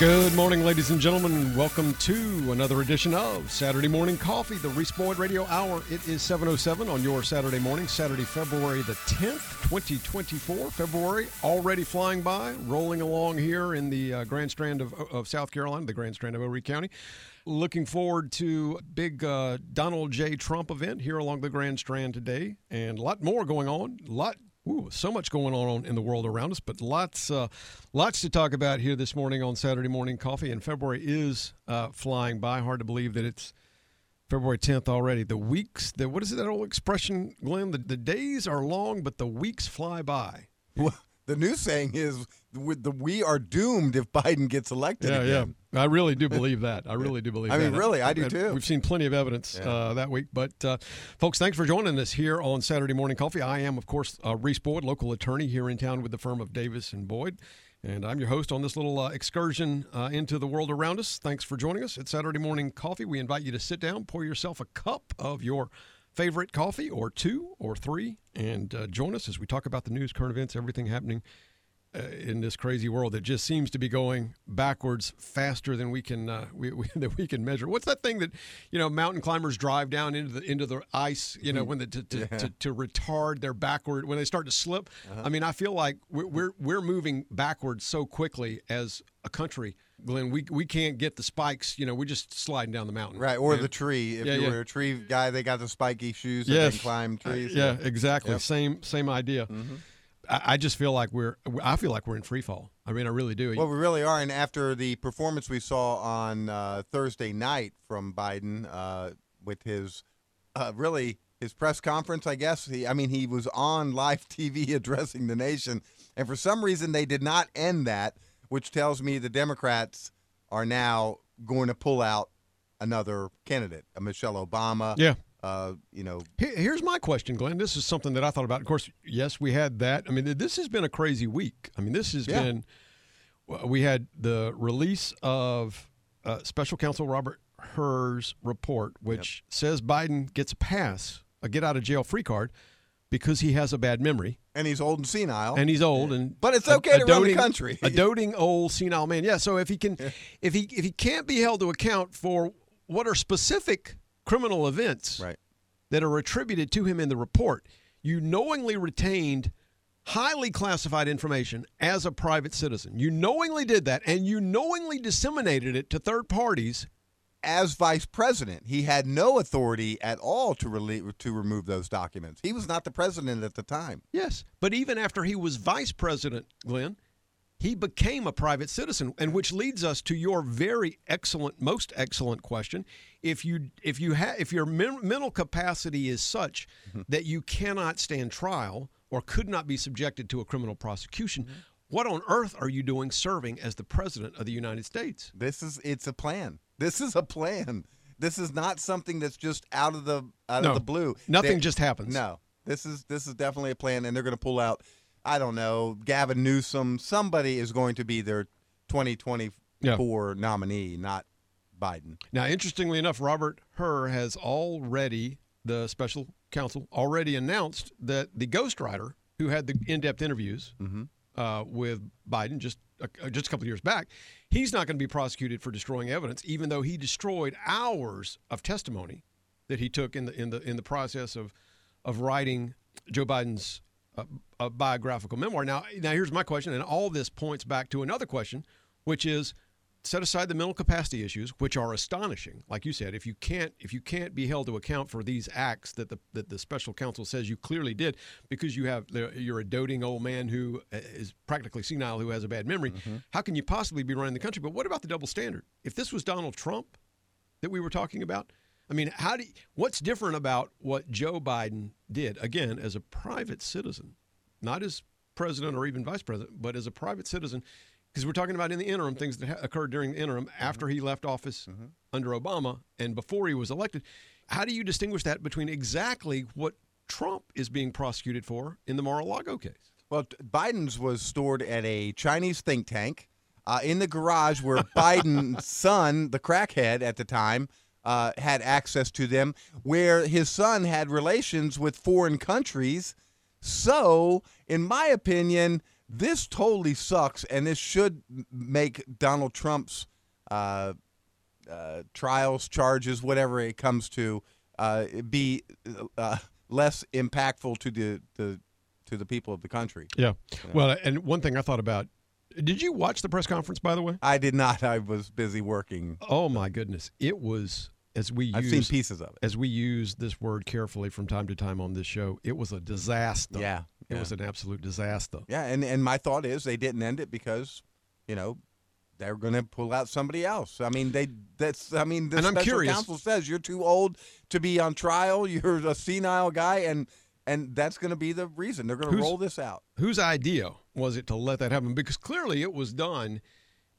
Good morning, ladies and gentlemen. Welcome to another edition of Saturday Morning Coffee, the Reese Boyd Radio Hour. It is 7.07 on your Saturday morning, Saturday, February the 10th, 2024. February already flying by, rolling along here in the uh, Grand Strand of, of South Carolina, the Grand Strand of Horry County. Looking forward to big uh, Donald J. Trump event here along the Grand Strand today, and a lot more going on. A lot Ooh, so much going on in the world around us, but lots, uh, lots to talk about here this morning on Saturday Morning Coffee. And February is uh, flying by. Hard to believe that it's February 10th already. The weeks, the, what is it, that old expression, Glenn? The, the days are long, but the weeks fly by. Well, the new saying is the we are doomed if Biden gets elected Yeah, again. yeah. I really do believe that. I really do believe I that. mean, really, I do too. We've seen plenty of evidence uh, that week. But, uh, folks, thanks for joining us here on Saturday Morning Coffee. I am, of course, uh, Reese Boyd, local attorney here in town with the firm of Davis and Boyd. And I'm your host on this little uh, excursion uh, into the world around us. Thanks for joining us at Saturday Morning Coffee. We invite you to sit down, pour yourself a cup of your favorite coffee, or two, or three, and uh, join us as we talk about the news, current events, everything happening in this crazy world that just seems to be going backwards faster than we can uh, we, we, that we can measure. What's that thing that you know mountain climbers drive down into the into the ice? You know when the, to, to, to, to retard their backward when they start to slip. I mean, I feel like we're, we're we're moving backwards so quickly as a country, Glenn. We we can't get the spikes. You know, we're just sliding down the mountain. Right, or And- the tree. If Yeah, you yeah. were a tree guy, they got the spiky shoes Yes. can climb trees. Yeah, exactly. Yep. Same same idea. Mm-hmm. I, just feel like we're I feel like we're in free fall. I mean, I really do. Well, we really are. And after the performance we saw on uh, Thursday night from Biden uh, with his uh, really his press conference, I guess. He, I mean, he was on live TV addressing the nation. And for some reason, they did not end that, which tells me the Democrats are now going to pull out another candidate, a Michelle Obama. yeah. Uh, you know, Here's my question, Glenn. This is something that I thought about. Of course, yes, we had that. I mean, this has been a crazy week. I mean, this has Yeah. been. We had the release of uh, Special Counsel Robert Hur's report, which says Biden gets a pass, a get out of jail free card, because he has a bad memory and he's old and senile. and he's old and But it's a- okay a to run the doting- country. a doting old senile man. Yeah. So if he can, if he if he can't be held to account for what are specific criminal events right. that are attributed to him in the report, you knowingly retained highly classified information as a private citizen. You knowingly did that, and you knowingly disseminated it to third parties. as vice president, he had no authority at all to relieve, to remove those documents. He was not the president at the time. Yes, but even after he was vice president, Glenn, he became a private citizen, and which leads us to your very excellent, most excellent question: if you if you have if your men- mental capacity is such mm-hmm. that you cannot stand trial or could not be subjected to a criminal prosecution, mm-hmm. what on earth are you doing serving as the president of the United States? This is it's a plan. This is a plan. This is not something that's just out of the out No, of the blue. nothing They- just happens. No, this is this is definitely a plan, and they're going to pull out. I don't know, Gavin Newsom. Somebody is going to be their 2024 nominee, not Biden. Now, interestingly enough, Robert Hur has already, the special counsel, already announced that the ghostwriter who had the in-depth interviews uh, with Biden just a, just a couple of years back, he's not going to be prosecuted for destroying evidence, even though he destroyed hours of testimony that he took in the in the in the process of of writing Joe Biden's uh, uh, biographical memoir. Now, now here's my question, and all this points back to another question, which is set aside the mental capacity issues, which are astonishing. Like you said, if you can't if you can't be held to account for these acts that the that the special counsel says you clearly did, because you have you're a doting old man who uh, practically senile who has a bad memory, how can you possibly be running the country? But what about the double standard? If this was Donald Trump that we were talking about, I mean, how do you, what's different about what Joe Biden did again as a private citizen, not as president or even vice president, but as a private citizen? Because we're talking about in the interim things that ha- occurred during the interim after he left office under Obama and before he was elected. How do you distinguish that between exactly what Trump is being prosecuted for in the Mar-a-Lago case? Well, Biden's was stored at a Chinese think tank uh, in the garage where Biden's son, the crackhead at the time, uh, had access to them, where his son had relations with foreign countries. So, in my opinion, this totally sucks, and this should make Donald Trump's uh, uh, trials, charges, whatever it comes to, uh, be uh, less impactful to the, the to the people of the country. Yeah. Well, and one thing I thought about. Did you watch the press conference, by the way? I did not. I was busy working. Oh my goodness! It was as we I've use seen pieces of it. as we use this word carefully from time to time on this show. It was a disaster. Yeah, It yeah. was an absolute disaster. Yeah, and and my thought is they didn't end it because, you know, they're going to pull out somebody else. I mean, they that's I mean, the And I'm special curious- counsel says you're too old to be on trial. You're a senile guy, and and that's going to be the reason they're going to roll this out. Whose idea was it to let that happen? Because clearly it was done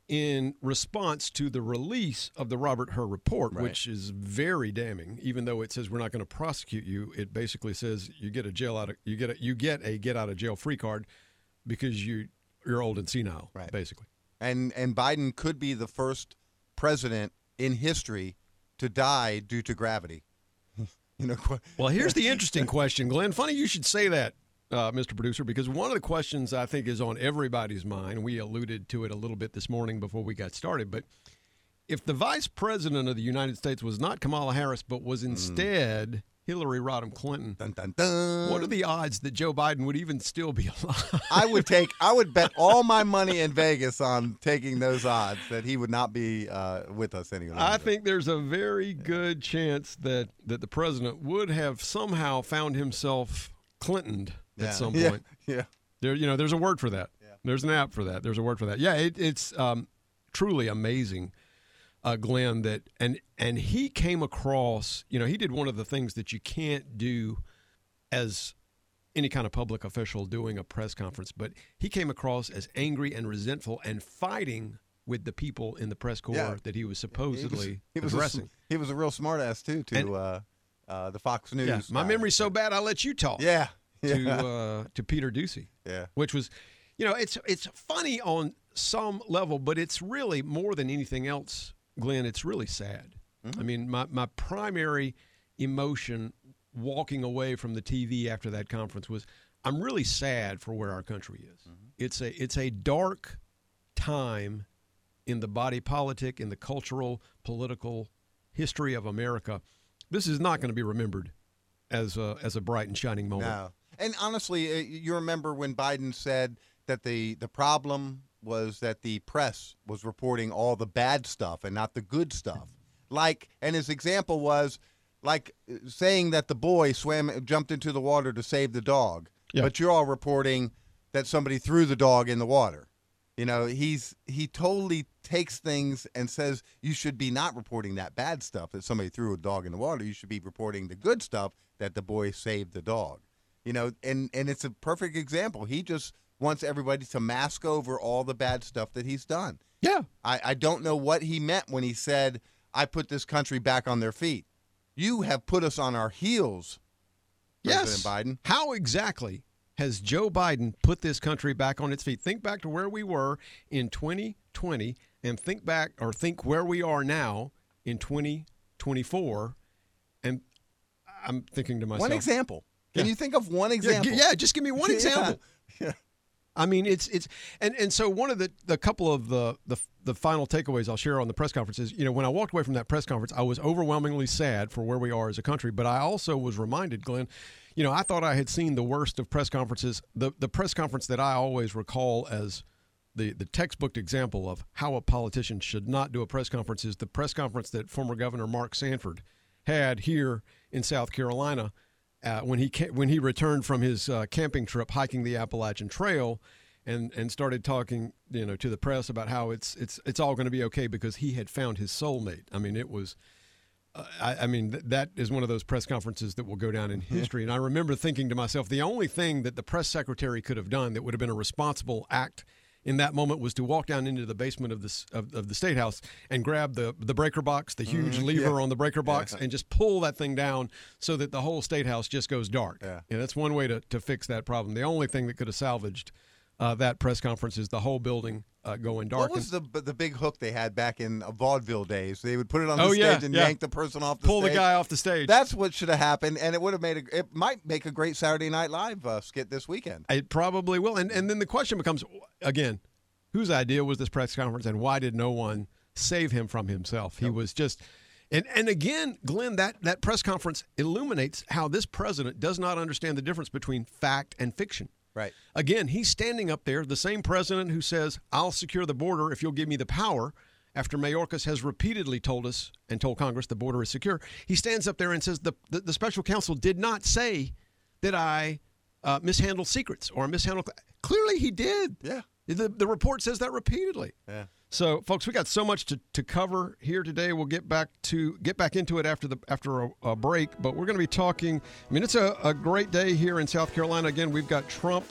in response to the release of the Robert Hur report, Right. which is very damning. Even though it says we're not going to prosecute you, it basically says you get a jail out of you get a you get a get out of jail free card because you you're old and senile, Right. basically. And and Biden could be the first president in history to die due to gravity. you know, Well, here's the interesting question, Glenn. Funny you should say that, uh, Mr. Producer, because one of the questions I think is on everybody's mind. We alluded to it a little bit this morning before we got started, but if the vice president of the United States was not Kamala Harris, but was instead Hillary Rodham Clinton, dun, dun, dun. what are the odds that Joe Biden would even still be alive? I would take. I would bet all my money in Vegas on taking those odds that he would not be uh, with us any longer. I think there's a very good chance that that the president would have somehow found himself Clintoned Yeah. at some point. Yeah. There, you know, there's a word for that. There's an app for that. There's a word for that. Yeah, it, it's um, truly amazing, uh, Glenn. That and and he came across. You know, he did one of the things that you can't do as any kind of public official doing a press conference. But he came across as angry and resentful and fighting with the people in the press corps Yeah. that he was He was, supposedly he was a, addressing. he was a real smartass too to And- uh, uh, the Fox News. yeah, my memory's so bad. I'll let you talk. Yeah. to Yeah. uh, to Peter Doocy. yeah. which was, you know, it's it's funny on some level, but it's really more than anything else, Glenn. It's really sad. I mean, my my primary emotion walking away from the TV after that conference was, I'm really sad for where our country is. It's a it's a dark time in the body politic, in the cultural, political history of America. This is not going to be remembered as a, as a bright and shining moment. No. And honestly, uh, you remember when Biden said that the the problem was that the press was reporting all the bad stuff and not the good stuff. Like, and his example was like uh, saying that the boy swam, jumped into the water to save the dog, Yeah. but you're all reporting that somebody threw the dog in the water. You know, he's he totally takes things and says you should be not reporting that bad stuff that somebody threw a dog in the water. You should be reporting the good stuff that the boy saved the dog. You know, and and it's a perfect example. He just wants everybody to mask over all the bad stuff that he's done. Yeah. I, I don't know what he meant when he said, I put this country back on their feet. You have put us on our heels, President Yes. Biden. How exactly has Joe Biden put this country back on its feet? Think back to where we were in 2020 and think back or think where we are now in 2024. And I'm thinking to myself, One example. Can Yeah. you think of one example? g- yeah, just give me one example. Yeah. I mean, it's it's and and so one of the the couple of the the the final takeaways I'll share on the press conference is, you know, when I walked away from that press conference, I was overwhelmingly sad for where we are as a country, but I also was reminded, Glenn, you know, I thought I had seen the worst of press conferences. The the press conference that I always recall as the the textbook example of how a politician should not do a press conference is the press conference that former Governor Mark Sanford had here in South Carolina uh, when he ca- when he returned from his uh, camping trip hiking the Appalachian Trail and and started talking you know to the press about how it's it's it's all going to be okay because he had found his soulmate. I mean it was uh, I, I mean th- that is one of those press conferences that will go down in history. And I remember thinking to myself, the only thing that the press secretary could have done that would have been a responsible act in that moment was to walk down into the basement of this of, of the state house and grab the the breaker box, the huge mm-hmm. lever on the breaker box, and just pull that thing down so that the whole state house just goes dark. Yeah. And that's one way to, to fix that problem. The only thing that could have salvaged uh, that press conference is the whole building uh, going dark. What was the the big hook they had back in uh, vaudeville days? They would put it on the Oh, stage yeah, and yeah. yank the person off the pull the stage. guy off the stage. That's what should have happened, and it would have made a. It might make a great Saturday Night Live uh, skit this weekend. It probably will. And and then the question becomes again, whose idea was this press conference and why did no one save him from himself? He was just and and again, Glenn, that that press conference illuminates how this president does not understand the difference between fact and fiction. Right. Again, he's standing up there, the same president who says, "I'll secure the border if you'll give me the power." After Mayorkas has repeatedly told us and told Congress the border is secure, he stands up there and says the the, the special counsel did not say that I uh, mishandled secrets or mishandled. Clearly, he did. Yeah. The, the report says that repeatedly. Yeah. So, folks, we got so much to, to cover here today. We'll get back to get back into it after the after a, a break. But we're going to be talking. I mean, it's a, a great day here in South Carolina. Again, we've got Trump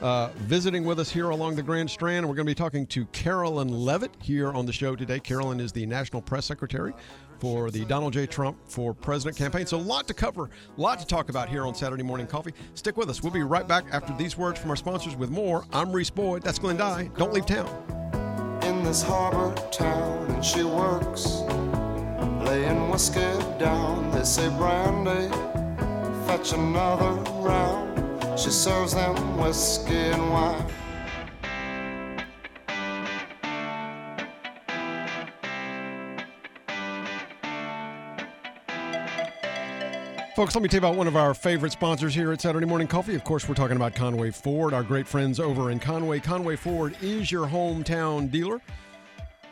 uh, visiting with us here along the Grand Strand. We're going to be talking to Carolyn Leavitt here on the show today. Carolyn is the National Press Secretary for the Donald J. Trump for President campaign. So, a lot to cover, a lot to talk about here on Saturday Morning Coffee. Stick with us. We'll be right back after these words from our sponsors with more. I'm Reese Boyd. That's Glenn Dye. Don't leave town. This harbor town and she works laying whiskey down. They say brandy fetch another round. She serves them whiskey and wine Folks, let me tell you about one of our favorite sponsors here at Saturday Morning Coffee. Of course, we're talking about Conway Ford, our great friends over in Conway. Conway Ford is your hometown dealer.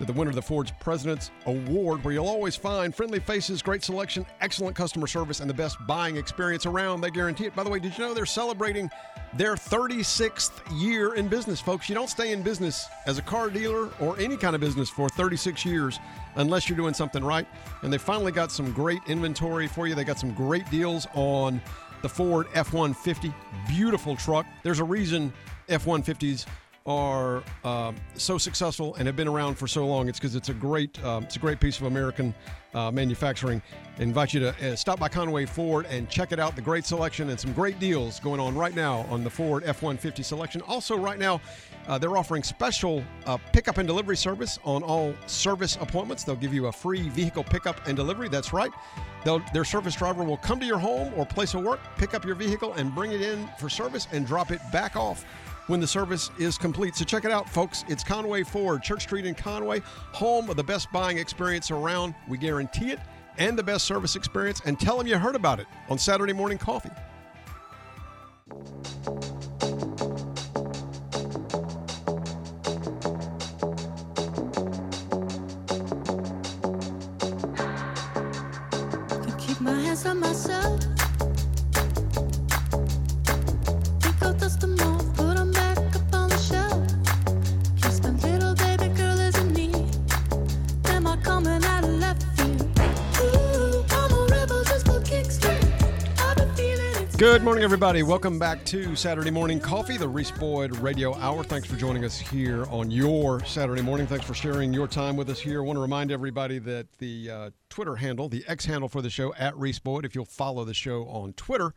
They're the winner of the Ford's President's Award, where you'll always find friendly faces, great selection, excellent customer service, and the best buying experience around. They guarantee it. By the way, did you know they're celebrating their 36th year in business, folks? You don't stay in business as a car dealer or any kind of business for 36 years unless you're doing something right. And they finally got some great inventory for you. They got some great deals on the Ford F 150. Beautiful truck. There's a reason F 150s are um, so successful and have been around for so long. It's because it's a great um, it's a great piece of American uh, manufacturing. I invite you to uh, stop by Conway Ford and check it out. The great selection and some great deals going on right now on the Ford F-150 selection. Also, right now. Uh, they're offering special uh, pickup and delivery service on all service appointments. They'll give you a free vehicle pickup and delivery. That's right. They'll, their service driver will come to your home or place of work, pick up your vehicle, and bring it in for service and drop it back off when the service is complete. So check it out, folks. It's Conway Ford, Church Street in Conway, home of the best buying experience around. We guarantee it, and the best service experience. And tell them you heard about it on Saturday Morning Coffee. Good morning, everybody. Welcome back to Saturday Morning Coffee, the Reese Boyd Radio Hour. Thanks for joining us here on your Saturday morning. Thanks for sharing your time with us here. I want to remind everybody that the uh, Twitter handle, the X handle for the show, at Reese Boyd, if you'll follow the show on Twitter,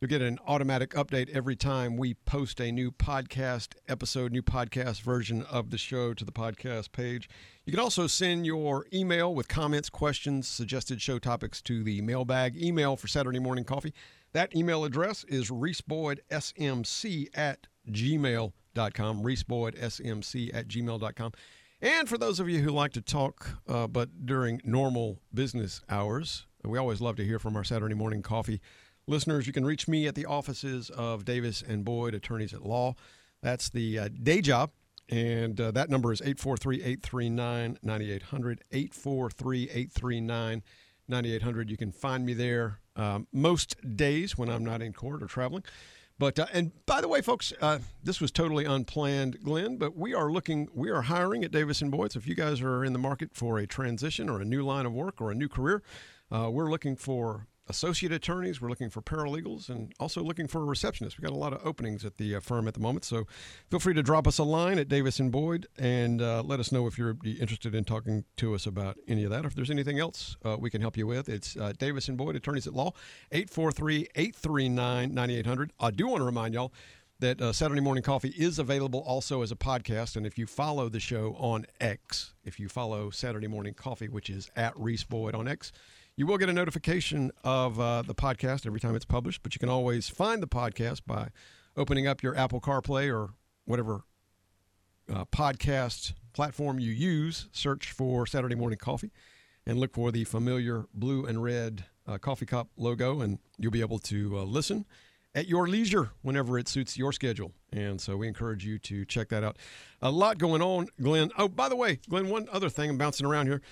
you'll get an automatic update every time we post a new podcast episode, new podcast version of the show to the podcast page. You can also send your email with comments, questions, suggested show topics to the mailbag email for Saturday Morning Coffee. That email address is reeseboydsmc at gmail.com, reeseboydsmc at gmail.com. And for those of you who like to talk, uh, but during normal business hours, we always love to hear from our Saturday Morning Coffee listeners. You can reach me at the offices of Davis and Boyd, attorneys at law. That's the uh, day job. And uh, that number is 843 839 9800. 843 839 9800. You can find me there um, most days when I'm not in court or traveling. But uh, and by the way, folks, uh, this was totally unplanned, Glenn. But we are looking, we are hiring at Davis and Boyd. So if you guys are in the market for a transition or a new line of work or a new career, uh, we're looking for associate attorneys. We're looking for paralegals and also looking for a receptionist. We've got a lot of openings at the uh, firm at the moment. So feel free to drop us a line at Davis and Boyd and uh, let us know if you're interested in talking to us about any of that. Or If there's anything else uh, we can help you with, it's uh, Davis and Boyd, attorneys at law, 843 839 9800. I do want to remind y'all that uh, Saturday Morning Coffee is available also as a podcast. And if you follow the show on X, if you follow Saturday Morning Coffee, which is at Reese Boyd on X, you will get a notification of uh, the podcast every time it's published. But you can always find the podcast by opening up your Apple CarPlay or whatever uh, podcast platform you use. Search for Saturday Morning Coffee and look for the familiar blue and red uh, coffee cup logo, and you'll be able to uh, listen at your leisure whenever it suits your schedule. And so we encourage you to check that out. A lot going on, Glenn. Oh, by the way, Glenn, one other thing I'm bouncing around here.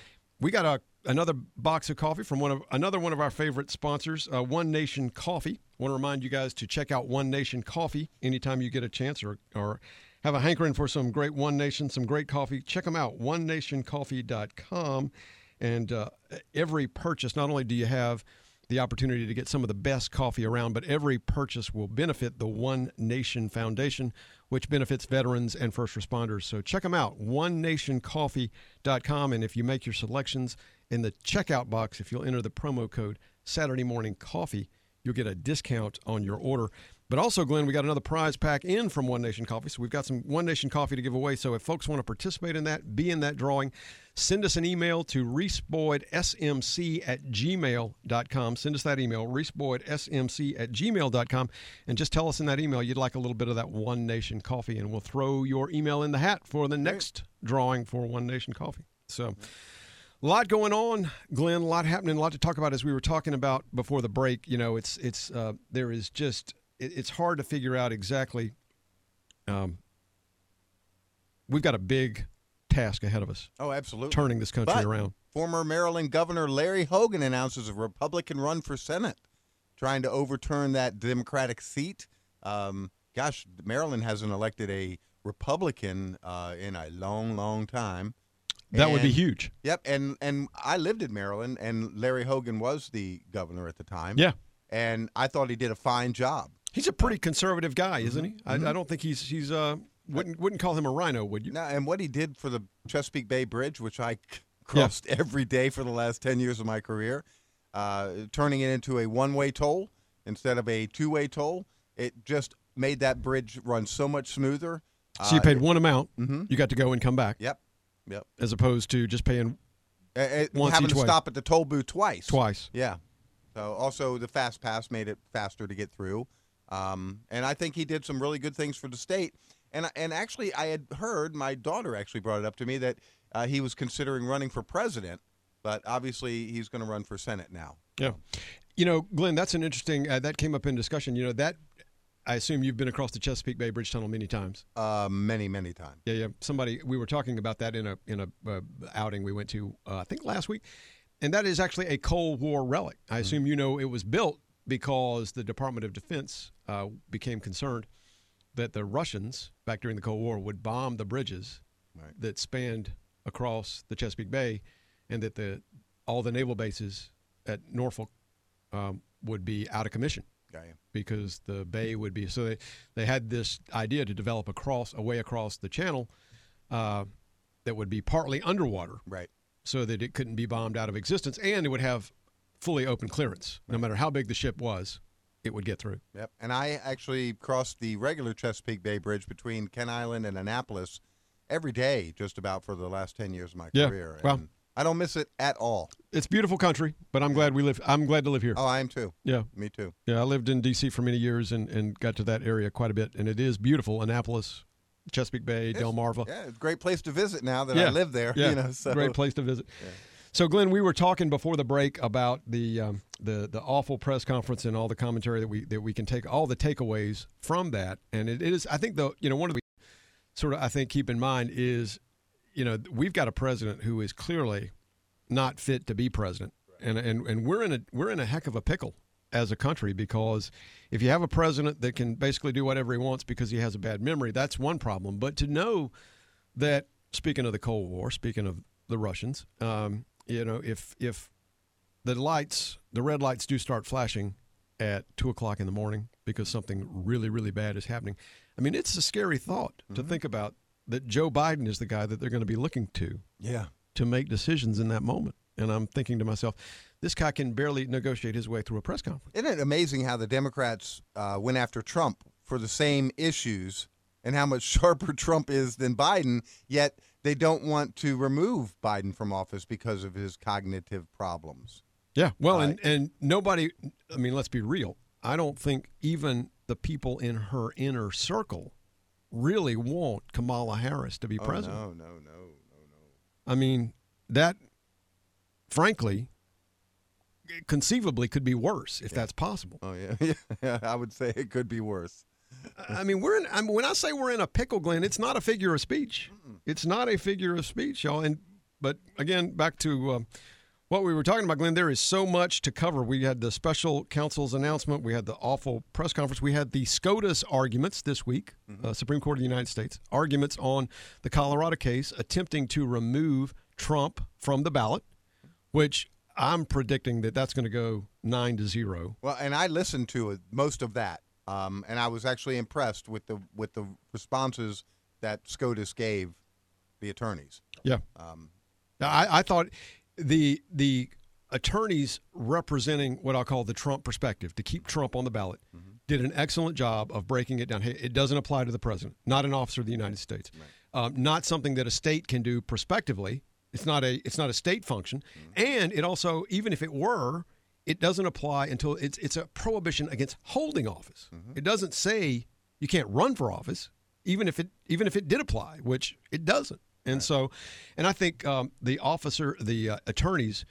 We got a another box of coffee from one of another one of our favorite sponsors, uh, One Nation Coffee. Want to remind you guys to check out One Nation Coffee anytime you get a chance or or have a hankering for some great One Nation, some great coffee. Check them out, onenationcoffee.com. And uh, every purchase, not only do you have the opportunity to get some of the best coffee around, but every purchase will benefit the One Nation Foundation, which benefits veterans and first responders. So check them out, onenationcoffee.com. And if you make your selections in the checkout box, if you'll enter the promo code Saturday Morning Coffee, you'll get a discount on your order. But also, Glenn, we got another prize pack in from One Nation Coffee. So we've got some One Nation Coffee to give away. So if folks want to participate in that, be in that drawing, send us an email to reeseboydsmc at gmail.com. Send us that email, reeseboydsmc at gmail.com, and just tell us in that email you'd like a little bit of that One Nation Coffee, and we'll throw your email in the hat for the next drawing for One Nation Coffee. So. A lot going on, Glenn. A lot happening. A lot to talk about. As we were talking about before the break, you know, it's it's uh, there is just it, it's hard to figure out exactly. Um, we've got a big task ahead of us, Oh, absolutely. turning this country But around. Former Maryland Governor Larry Hogan announces a Republican run for Senate, trying to overturn that Democratic seat. Um, gosh, Maryland hasn't elected a Republican uh, in a long, long time. That would be huge. Yep, and and I lived in Maryland, and Larry Hogan was the governor at the time. Yeah, and I thought he did a fine job. he's a pretty conservative guy, isn't he? Mm-hmm. I, I don't think he's he's uh wouldn't wouldn't call him a RINO, would you? Now, and what he did for the Chesapeake Bay Bridge, which I crossed every day for the last ten years of my career, uh, turning it into a one-way toll instead of a two-way toll, it just made that bridge run so much smoother. So you Uh, paid one amount, Mhm. you got to go and come back, Yep, yep. as opposed to just paying uh, Once having to way. stop at the toll booth twice. twice. Yeah. So also the fast pass made it faster to get through, um, and I think he did some really good things for the state. And and actually, I had heard my daughter actually brought it up to me that uh, he was considering running for president, but obviously he's going to run for senate now. Yeah. You know, Glenn, that's an interesting, uh, that came up in discussion. You know, that, I assume you've been across the Chesapeake Bay Bridge Tunnel many times. Uh, many many times. Yeah, yeah. Somebody, we were talking about that in a, in a uh, outing we went to, uh, I think last week. And that is actually a Cold War relic. I assume you know it was built because the Department of Defense uh, became concerned that the Russians, back during the Cold War, would bomb the bridges Right. that spanned across the Chesapeake Bay, and that the all the naval bases at Norfolk um, would be out of commission. Because the bay would be so they, they had this idea to develop across a way across the channel uh, that would be partly underwater. Right. so that it couldn't be bombed out of existence and it would have fully open clearance no matter how big the ship was it would get through Yep. And I actually crossed the regular Chesapeake Bay Bridge between Kent Island and Annapolis every day, just about for the last ten years of my Yeah. career. Wow. And I don't miss it at all. it's beautiful country but i'm glad we live i'm glad to live here Oh, I am too. yeah Me too. yeah i lived in dc for many years and, and got to that area quite a bit and it is beautiful annapolis chesapeake bay delmarva Yeah, it's a great place to visit now that Yeah. I live there. Yeah, you know, so great place to visit. So, Glenn, we were talking before the break about the um, the the awful press conference and all the commentary that we that we can take all the takeaways from that, and it, it is I think the you know one of the sort of I think keep in mind is you know we've got a president who is clearly not fit to be president, and and and we're in a we're in a heck of a pickle as a country because if you have a president that can basically do whatever he wants because he has a bad memory, that's one problem. But to know that speaking of the Cold War, speaking of the Russians, um, you know, if if the lights, the red lights do start flashing at two o'clock in the morning because something really, really bad is happening. I mean, it's a scary thought to think about that Joe Biden is the guy that they're going to be looking to Yeah. to make decisions in that moment. And I'm thinking to myself, this guy can barely negotiate his way through a press conference. Isn't it amazing how the Democrats uh, went after Trump for the same issues and how much sharper Trump is than Biden, yet they don't want to remove Biden from office because of his cognitive problems? Yeah. Well, and, uh, and nobody, I mean, let's be real. I don't think even the people in her inner circle really want Kamala Harris to be oh, president. Oh, no, no, no, no, no. I mean, that, frankly, conceivably could be worse if that's possible. Oh, yeah. yeah. I would say it could be worse. I mean, we're in. I mean, when I say we're in a pickle, Glenn, it's not a figure of speech. It's not a figure of speech, y'all. And but again, back to um, what we were talking about, Glenn. There is so much to cover. We had the special counsel's announcement. We had the awful press conference. We had the SCOTUS arguments this week, uh, Supreme Court of the United States arguments on the Colorado case, attempting to remove Trump from the ballot, which I'm predicting that that's going to go nine to zero. Well, and I listened to most of that, um, and I was actually impressed with the with the responses that SCOTUS gave the attorneys. Yeah. Um, Now, I, I thought the the attorneys representing what I'll call the Trump perspective to keep Trump on the ballot did an excellent job of breaking it down. Hey, it doesn't apply to the president, not an officer of the United States, um, not something that a state can do prospectively. It's not a it's not a state function, and it also even if it were, it doesn't apply until it's it's a prohibition against holding office. It doesn't say you can't run for office, even if it even if it did apply, which it doesn't. And so, and I think um, the officer, the uh, attorneys,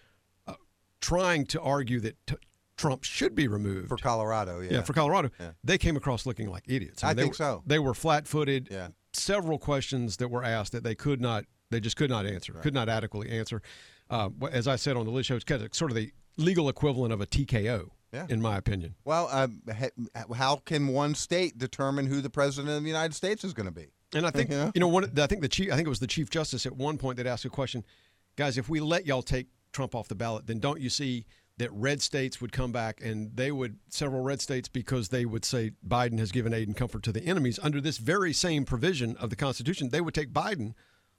uh, trying to argue that t- Trump should be removed for Colorado, yeah. yeah, for Colorado, Yeah. they came across looking like idiots. I they think were, so. They were flat-footed. Yeah. Several questions that were asked that they could not, they just could not answer, could not adequately answer. Uh, as I said on the Liz show, it's kind of sort of the legal equivalent of a TKO, Yeah. in my opinion. Well, um, ha- how can one state determine who the president of the United States is going to be? And I think Yeah. you know, one. I think the chief. I think it was the chief justice at one point that asked a question, guys. If we let y'all take Trump off the ballot, then don't you see that red states would come back and they would several red states because they would say Biden has given aid and comfort to the enemies under this very same provision of the Constitution. They would take Biden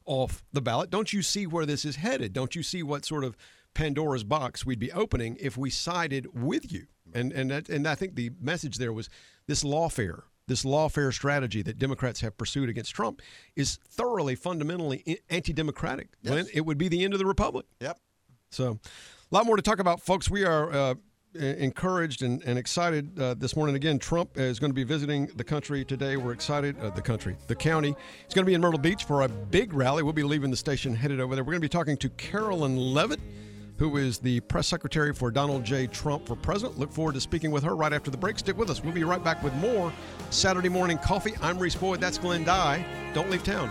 off the ballot. Don't you see where this is headed? Don't you see what sort of Pandora's box we'd be opening if we sided with you? And and that, and I think the message there was this lawfare, this lawfare strategy that Democrats have pursued against Trump is thoroughly, fundamentally anti-democratic. Glenn, it would be the end of the republic. Yep. So, a lot more to talk about, folks. We are uh, encouraged and, and excited uh, this morning. Again, Trump is going to be visiting the country today. We're excited. Uh, the country, the county. He's going to be in Myrtle Beach for a big rally. We'll be leaving the station headed over there. We're going to be talking to Carolyn Leavitt, who is the press secretary for Donald J. Trump for president. Look forward to speaking with her right after the break. Stick with us. We'll be right back with more Saturday morning coffee. I'm Reese Boyd. That's Glenn Dye. Don't leave town.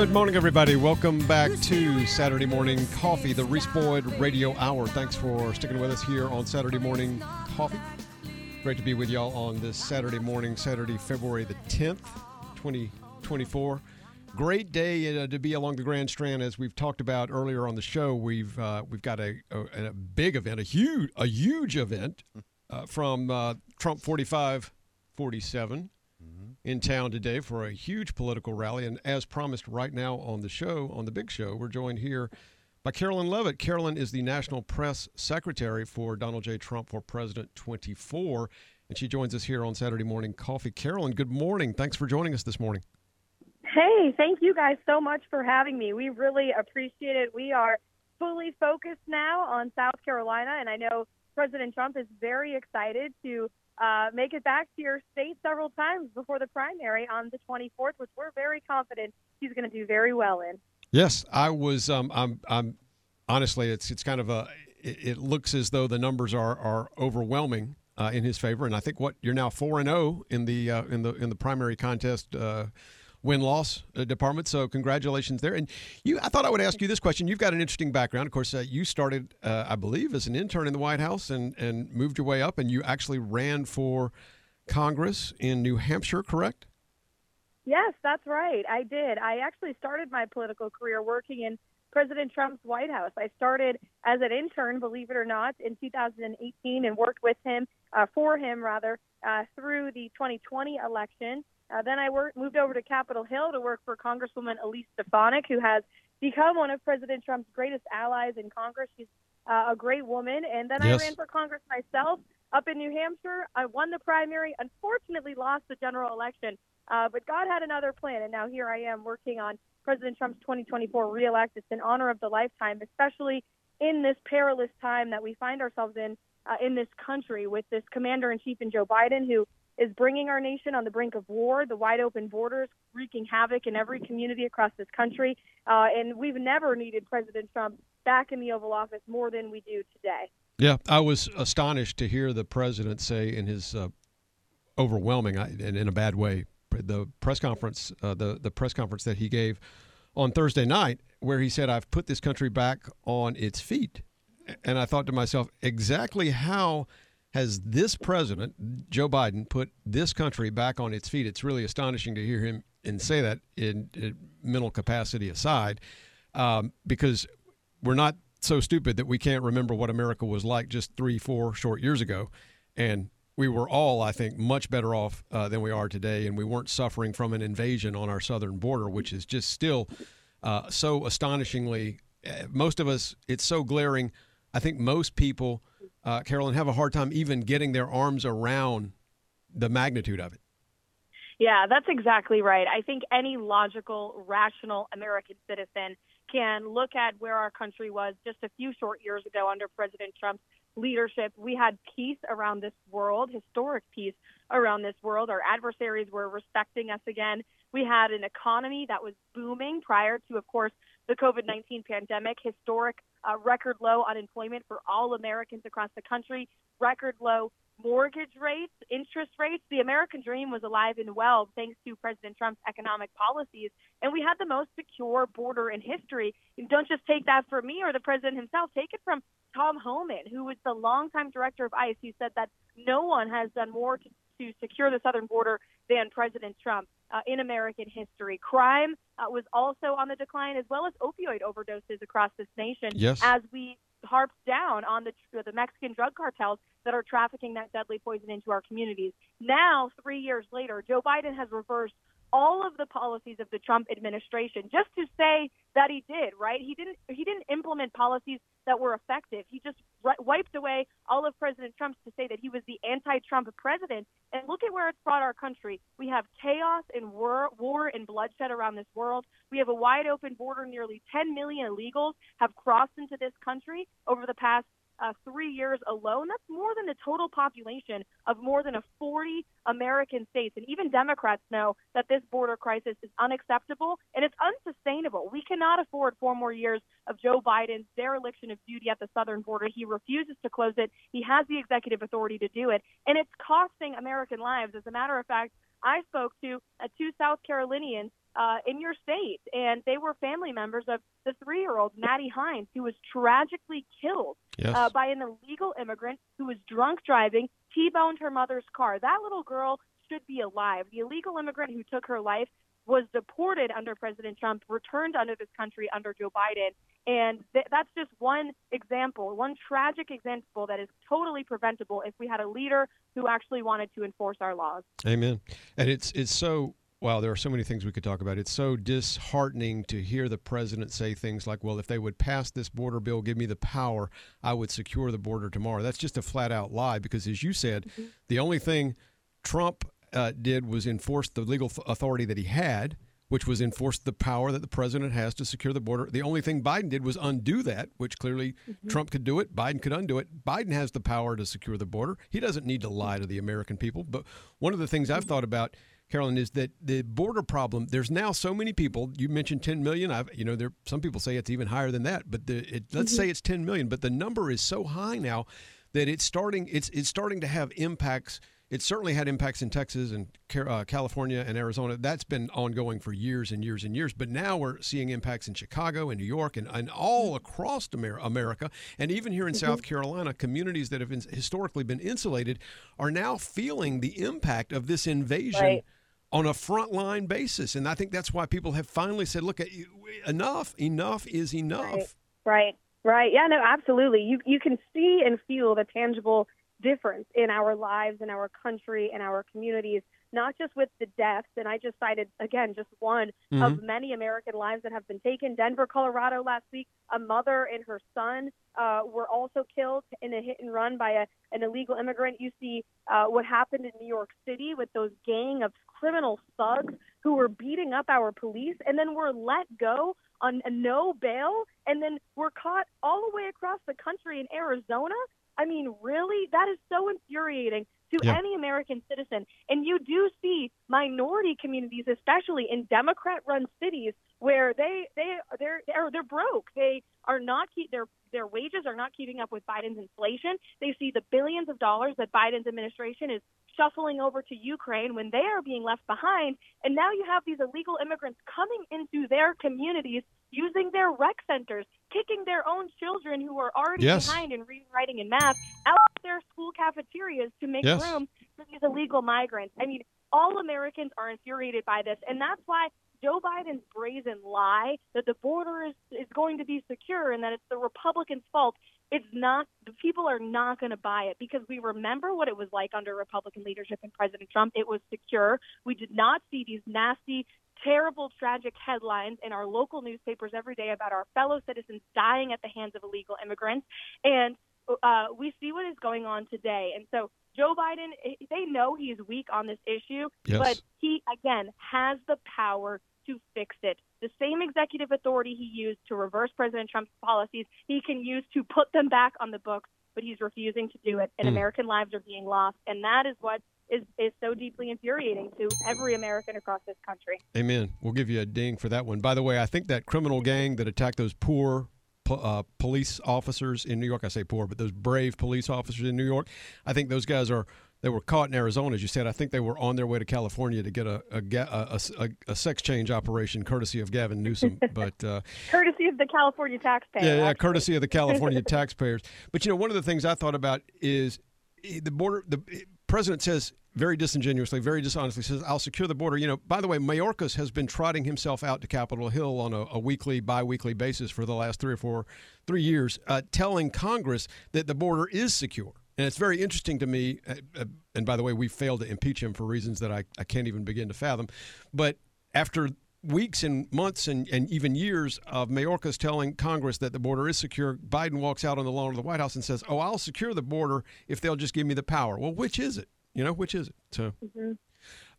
Good morning, everybody. Welcome back to Saturday Morning Coffee, the Reese Boyd Radio Hour. Thanks for sticking with us here on Saturday Morning Coffee. Great to be with y'all on this Saturday morning, Saturday, February the 10th, 2024. Great day uh, to be along the Grand Strand, as we've talked about earlier on the show. We've uh, we've got a, a, a big event, a huge a huge event uh, from uh, Trump 45 47 in town today for a huge political rally. And as promised, right now on the show, on the big show, we're joined here by Carolyn Leavitt. Carolyn is the National Press Secretary for Donald J. Trump for President 24. And she joins us here on Saturday Morning Coffee. Carolyn, good morning. Thanks for joining us this morning. Hey, thank you guys so much for having me. We really appreciate it. We are fully focused now on South Carolina, and I know President Trump is very excited to uh, make it back to your state several times before the primary on the 24th, which we're very confident he's going to do very well in. Yes, I was. Um, I'm. I'm. Honestly, it's it's kind of a. It, it looks as though the numbers are are overwhelming uh, in his favor, and I think what you're now four and zero in the uh, in the in the primary contest. Uh, Win loss uh, department. So congratulations there. And you, I thought I would ask you this question. You've got an interesting background. Of course, uh, you started, uh, I believe, as an intern in the White House and and moved your way up, and you actually ran for Congress in New Hampshire. Correct? Yes, that's right. I did. I actually started my political career working in President Trump's White House. I started as an intern, believe it or not, in 2018 and worked with him, uh, for him rather, uh, through the 2020 election. Uh, then I worked, moved over to Capitol Hill to work for Congresswoman Elise Stefanik, who has become one of President Trump's greatest allies in Congress. She's uh, a great woman. And then Yes. I ran for Congress myself up in New Hampshire. I won the primary, unfortunately lost the general election, uh, but God had another plan. And now here I am working on President Trump's 2024 reelect. It's an honor of the lifetime, especially in this perilous time that we find ourselves in uh, in this country with this commander in chief and Joe Biden, who is bringing our nation on the brink of war, the wide open borders wreaking havoc in every community across this country. Uh, and we've never needed President Trump back in the Oval Office more than we do today. Yeah, I was astonished to hear the president say in his uh, overwhelming and in a bad way the press conference uh, the the press conference that he gave on Thursday night where he said I've put this country back on its feet and I thought to myself exactly how has this president Joe Biden put this country back on its feet it's really astonishing to hear him and say that in, in mental capacity aside um, because we're not so stupid that we can't remember what America was like just three, four short years ago. And we were all, I think, much better off uh, than we are today. And we weren't suffering from an invasion on our southern border, which is just still uh, so astonishingly, uh, most of us, it's so glaring. I think most people, uh, Carolyn, have a hard time even getting their arms around the magnitude of it. Yeah, that's exactly right. I think any logical, rational American citizen can look at where our country was just a few short years ago under President Trump's leadership. We had peace around this world, historic peace around this world. Our adversaries were respecting us again. We had an economy that was booming prior to, of course, the COVID 19 pandemic, historic uh, record low unemployment for all Americans across the country, record low mortgage rates, interest rates. The American dream was alive and well thanks to President Trump's economic policies. And we had the most secure border in history. And don't just take that from me or the president himself, take it from Tom Homan, who was the longtime director of ICE, who said that no one has done more to, to secure the southern border than President Trump uh, in American history. Crime uh, was also on the decline, as well as opioid overdoses across this nation Yes. as we harped down on the the Mexican drug cartels that are trafficking that deadly poison into our communities. Now, three years later, Joe Biden has reversed all of the policies of the Trump administration just to say that he did right. He didn't. He didn't implement policies that were effective. He just wiped away all of President Trump's to say that he was the anti-Trump president. And look at where it's brought our country. We have chaos and war, war and bloodshed around this world. We have a wide open border. Nearly 10 million illegals have crossed into this country over the past uh, three years alone. That's more than the total population of more than a 40 American states. And even Democrats know that this border crisis is unacceptable and it's unsustainable. We cannot afford four more years of Joe Biden's dereliction of duty at the southern border. He refuses to close it. He has the executive authority to do it, and it's costing American lives. As a matter of fact, I spoke to uh, two South Carolinians uh, in your state, and they were family members of the three-year-old Maddie Hines, who was tragically killed Yes. uh, by an illegal immigrant who was drunk driving, T-boned her mother's car. That little girl should be alive. The illegal immigrant who took her life was deported under President Trump, returned under this country under Joe Biden, and th- that's just one example, one tragic example that is totally preventable if we had a leader who actually wanted to enforce our laws. Amen. And it's it's so wow. There are so many things we could talk about. It's so disheartening to hear the president say things like, "Well, if they would pass this border bill, give me the power, I would secure the border tomorrow." That's just a flat out lie. Because as you said, mm-hmm. the only thing Trump uh, did was enforce the legal authority that he had, which was enforce the power that the president has to secure the border. The only thing Biden did was undo that, which clearly mm-hmm. Trump could do it, Biden could undo it. Biden has the power to secure the border. He doesn't need to lie to the American people. But one of the things I've mm-hmm. thought about, Carolyn, is that the border problem. There's now so many people. You mentioned 10 million. I've, you know, there some people say it's even higher than that. But the, it, let's say mm-hmm. it's 10 million. But the number is so high now that it's starting. It's it's starting to have impacts. It certainly had impacts in Texas and uh, California and Arizona. That's been ongoing for years and years and years. But now we're seeing impacts in Chicago and New York and, and all mm-hmm. across America. And even here in mm-hmm. South Carolina, communities that have historically been insulated are now feeling the impact of this invasion Right. On a frontline basis. And I think that's why people have finally said, look, eh, enough, enough is enough. Right. Right. Right. Yeah, no, absolutely. You you can see and feel the tangible difference in our lives, in our country, in our communities, not just with the deaths. And I just cited again just one of many American lives that have been taken. Denver, Colorado last week, a mother and her son uh, were also killed in a hit and run by a, an illegal immigrant. You see uh, what happened in New York City with those gang of criminal thugs who were beating up our police and then were let go on a no bail and then were caught all the way across the country in Arizona. I mean, really? That is so infuriating to Yeah. any American citizen. And you do see minority communities, especially in Democrat-run cities, where they they they're they're, they're broke. They are not keep their their wages are not keeping up with Biden's inflation. They see the billions of dollars that Biden's administration is shuffling over to Ukraine when they are being left behind. And now you have these illegal immigrants coming into their communities using their rec centers, kicking their own children who are already Yes. behind in reading, writing, and math out of their school cafeterias to make Yes. room for these illegal migrants. I mean, all Americans are infuriated by this, and that's why Joe Biden's brazen lie that the border is, is going to be secure and that it's the Republicans' fault. It's not. The people are not going to buy it because we remember what it was like under Republican leadership and President Trump. It was secure. We did not see these nasty, terrible, tragic headlines in our local newspapers every day about our fellow citizens dying at the hands of illegal immigrants. And uh, we see what is going on today. And so Joe Biden, eh, they know he's weak on this issue, Yes. but he, again, has the power to fix it. The same executive authority he used to reverse President Trump's policies, he can use to put them back on the books, but he's refusing to do it, and Mm. American lives are being lost. And that is what is, is so deeply infuriating to every American across this country. Amen. We'll give you a ding for that one. By the way, I think that criminal gang that attacked those poor uh, police officers in New York, I say poor, but those brave police officers in New York, I think those guys are. They were caught in Arizona, as you said. I think they were on their way to California to get a a, a, a, a sex change operation, courtesy of Gavin Newsom. But uh, Courtesy of the California taxpayers. yeah, yeah, courtesy of the California taxpayers. But you know, one of the things I thought about is eh, the border. The eh, president says very disingenuously, very dishonestly, says, "I'll secure the border." You know, by the way, Mayorkas has been trotting himself out to Capitol Hill on a, a weekly, bi-weekly basis for the last three or four, three years, uh, telling Congress that the border is secure. And it's very interesting to me. Uh, uh, and by the way, we failed to impeach him for reasons that I, I can't even begin to fathom. But after weeks and months and, and even years of Mayorkas telling Congress that the border is secure, Biden walks out on the lawn of the White House and says, "Oh, I'll secure the border if they'll just give me the power." Well, which is it? You know, which is it? So,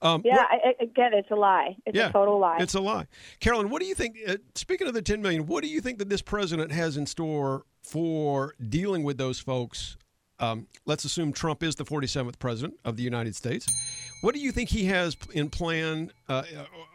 um, Yeah, what- I, again, it's a lie. It's yeah, a total lie. It's a lie. Carolyn, what do you think? Uh, speaking of the 10 million, what do you think that this president has in store for dealing with those folks? Um, let's assume Trump is the 47th president of the United States. What do you think he has in plan uh,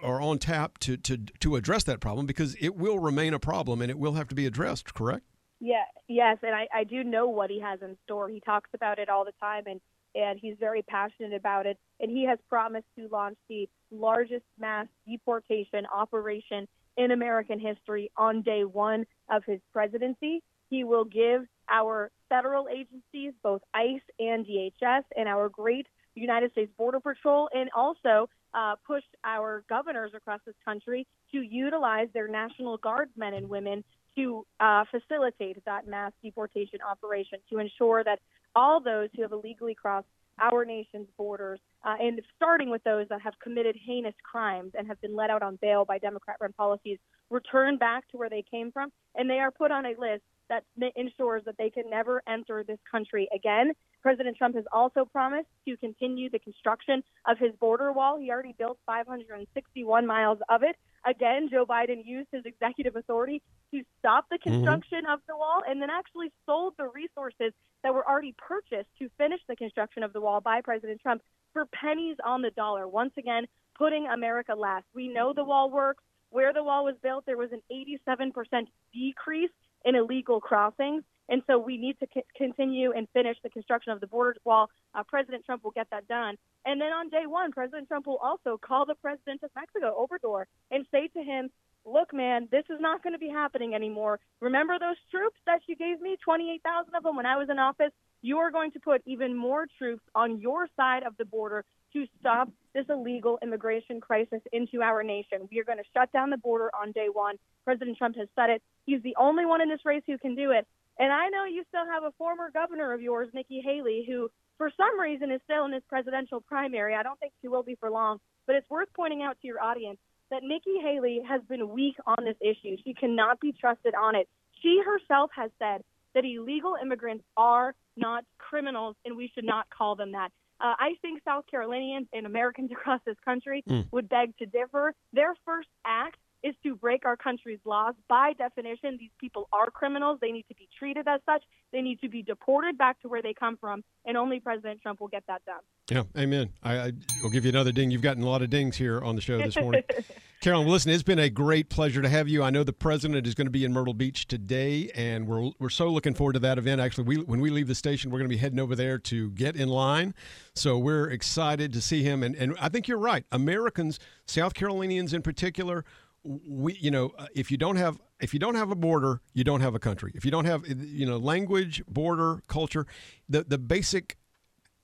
or on tap to, to to address that problem? Because it will remain a problem and it will have to be addressed. Correct? Yeah, yes, and I, I do know what he has in store. He talks about it all the time, and and he's very passionate about it. And he has promised to launch the largest mass deportation operation in American history on day one of his presidency. He will give our federal agencies, both ICE and DHS, and our great United States Border Patrol, and also uh, push our governors across this country to utilize their National Guardsmen and women to uh, facilitate that mass deportation operation to ensure that all those who have illegally crossed our nation's borders, uh, and starting with those that have committed heinous crimes and have been let out on bail by Democrat run policies, return back to where they came from, and they are put on a list that ensures that they can never enter this country again. President Trump has also promised to continue the construction of his border wall. He already built 561 miles of it. Again, Joe Biden used his executive authority to stop the mm-hmm. construction of the wall and then actually sold the resources that were already purchased to finish the construction of the wall by President Trump for pennies on the dollar. Once again, putting America last. We know the wall works. Where the wall was built, there was an 87% decrease in illegal crossings. And so we need to c- continue and finish the construction of the border wall. Uh, President Trump will get that done. And then on day one, President Trump will also call the president of Mexico, Obrador, and say to him, look, man, this is not going to be happening anymore. Remember those troops that you gave me, 28,000 of them when I was in office? You are going to put even more troops on your side of the border to stop this illegal immigration crisis into our nation. We are going to shut down the border on day one. President Trump has said it. He's the only one in this race who can do it. And I know you still have a former governor of yours, Nikki Haley, who for some reason is still in this presidential primary. I don't think she will be for long, but it's worth pointing out to your audience that Nikki Haley has been weak on this issue. She cannot be trusted on it. She herself has said that illegal immigrants are not criminals and we should not call them that. Uh, I think South Carolinians and Americans across this country would beg to differ. Their first act is to break our country's laws. By definition, these people are criminals. They need to be treated as such. They need to be deported back to where they come from, and only President Trump will get that done. Yeah, amen. I, I will give you another ding. You've gotten a lot of dings here on the show this morning. Carolyn, listen, it's been a great pleasure to have you. I know the president is going to be in Myrtle Beach today, and we're we're so looking forward to that event. Actually, we when we leave the station, we're going to be heading over there to get in line. So we're excited to see him. And and I think you're right. Americans, South Carolinians in particular, we you know uh, if you don't have if you don't have a border you don't have a country. If you don't have you know language border culture the the basic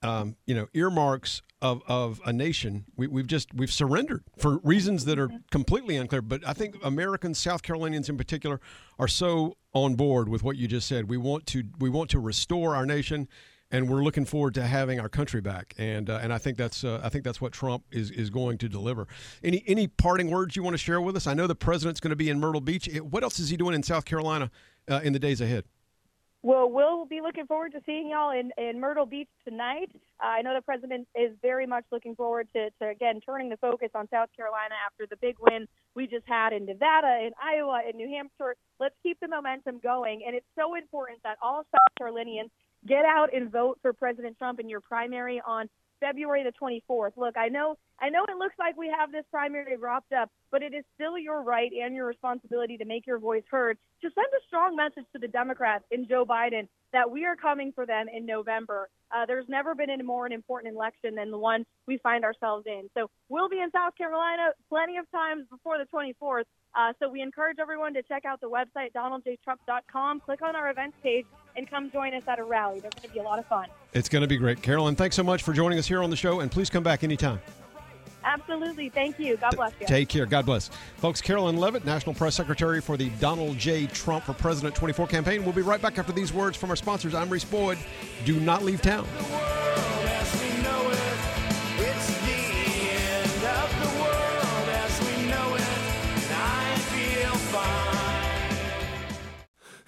um, you know earmarks of, of a nation we, we've just we've surrendered for reasons that are completely unclear. But i think americans south carolinians in particular are so on board with what you just said. We want to we want to restore our nation and we're looking forward to having our country back and uh, and i think that's uh, i think that's what trump is is going to deliver any any parting words you want to share with us i know the president's going to be in myrtle beach what else is he doing in south carolina uh, in the days ahead Well, we'll be looking forward to seeing y'all in, in Myrtle Beach tonight. Uh, I know the president is very much looking forward to, to, again, turning the focus on South Carolina after the big win we just had in Nevada, in Iowa, in New Hampshire. Let's keep the momentum going. And it's so important that all South Carolinians get out and vote for President Trump in your primary on February the 24th. Look, I know I know it looks like we have this primary wrapped up, but it is still your right and your responsibility to make your voice heard. To send a strong message to the Democrats and Joe Biden that we are coming for them in November. Uh, there's never been a more an important election than the one we find ourselves in. So we'll be in South Carolina plenty of times before the 24th. Uh, so we encourage everyone to check out the website, donaldjtrump.com, click on our events page, and come join us at a rally. There's going to be a lot of fun. it's going to be great carolyn thanks so much for joining us here on the show and please come back anytime Absolutely. Thank you. God bless you. Take care. God bless. Folks, Carolyn Leavitt, National Press Secretary for the Donald J. Trump for President 24 campaign. We'll be right back after these words from our sponsors. I'm Reese Boyd. Do not leave town.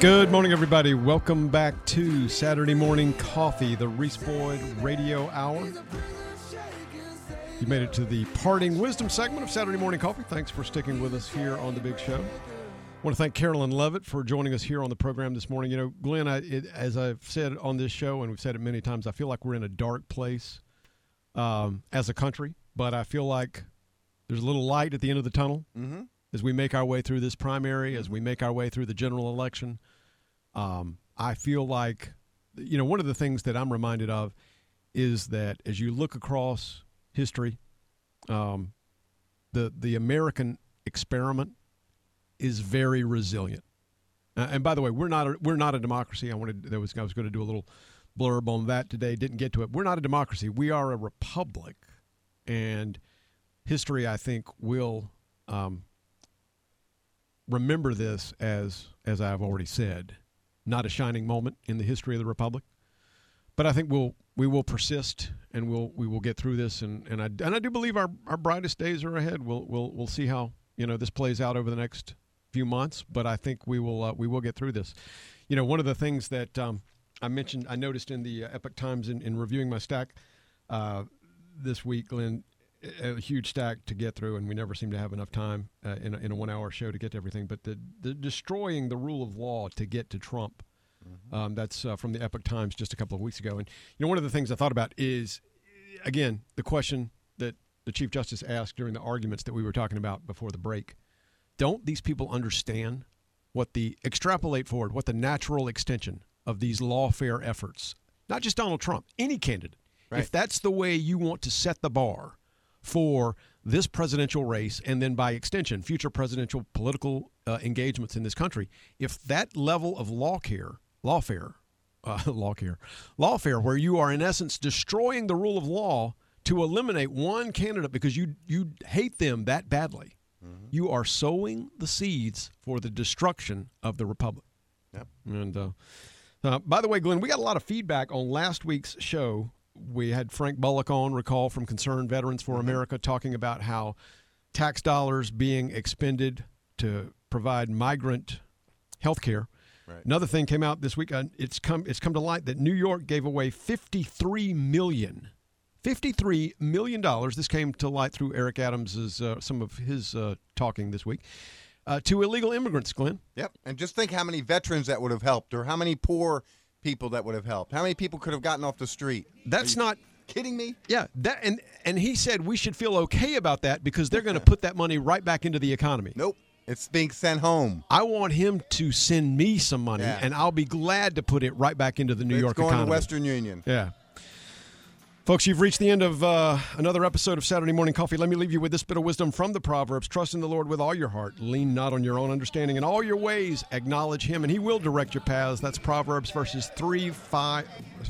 Good morning, everybody. Welcome back to Saturday Morning Coffee, the Reese Boyd Radio Hour. You made it to the parting wisdom segment of Saturday Morning Coffee. Thanks for sticking with us here on the big show. I want to thank Carolyn Leavitt for joining us here on the program this morning. You know, Glenn, I, it, as I've said on this show, and we've said it many times, I feel like we're in a dark place um, as a country, but I feel like there's a little light at the end of the tunnel Mhm. as we make our way through this primary, as we make our way through the general election. Um, I feel like, you know, one of the things that I'm reminded of is that as you look across history, um, the the American experiment is very resilient. Uh, and by the way, we're not a, we're not a democracy. I wanted there was I was going to do a little blurb on that today. Didn't get to it. We're not a democracy. We are a republic, and history I think will um, remember this as as I've already said, not a shining moment in the history of the republic, but I think we'll we will persist and we'll we will get through this and and I and I do believe our our brightest days are ahead. We'll we'll we'll see how you know this plays out over the next few months, but I think we will uh, we will get through this. You know, one of the things that um, I mentioned, I noticed in the uh, Epoch Times in, in reviewing my stack uh, this week, Glenn, a huge stack to get through, and we never seem to have enough time uh, in, a, in a one hour show to get to everything. But the, the destroying the rule of law to get to Trump, um, that's uh, from the Epoch Times just a couple of weeks ago. And you know, one of the things I thought about is, again, the question that the Chief Justice asked during the arguments that we were talking about before the break. Don't these people understand what the extrapolate forward, what the natural extension of these lawfare efforts, not just Donald Trump, any candidate, if that's the way you want to set the bar for this presidential race and then by extension future presidential political uh, engagements in this country, if that level of law care, lawfare, uh, law care, lawfare, where you are in essence destroying the rule of law to eliminate one candidate because you you hate them that badly, you are sowing the seeds for the destruction of the republic. Yep. And uh, uh, by the way, Glenn, we got a lot of feedback on last week's show. We had Frank Bullock on, recall from Concerned Veterans for America, talking about how tax dollars being expended to provide migrant health care. Right. Another thing came out this week. Uh, it's come it's come to light that New York gave away 53 million. 53 million dollars. This came to light through Eric Adams's uh, some of his uh, talking this week uh, to illegal immigrants. Glenn, Yep. And just think how many veterans that would have helped, or how many poor people that would have helped. How many people could have gotten off the street? that's not Kidding me? Yeah, that and and he said we should feel okay about that because they're going to put that money right back into the economy. Nope. It's being sent home. I want him to send me some money, Yeah. and I'll be glad to put it right back into the New it's York going economy. to Western Union. Yeah. Folks, you've reached the end of uh, another episode of Saturday Morning Coffee. Let me leave you with this bit of wisdom from the Proverbs. Trust in the Lord with all your heart. Lean not on your own understanding. In all your ways, acknowledge Him, and He will direct your paths. That's Proverbs verses three, five,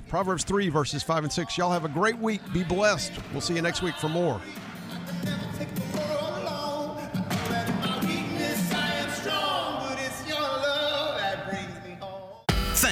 Proverbs three verses five and six. Y'all have a great week. Be blessed. We'll see you next week for more.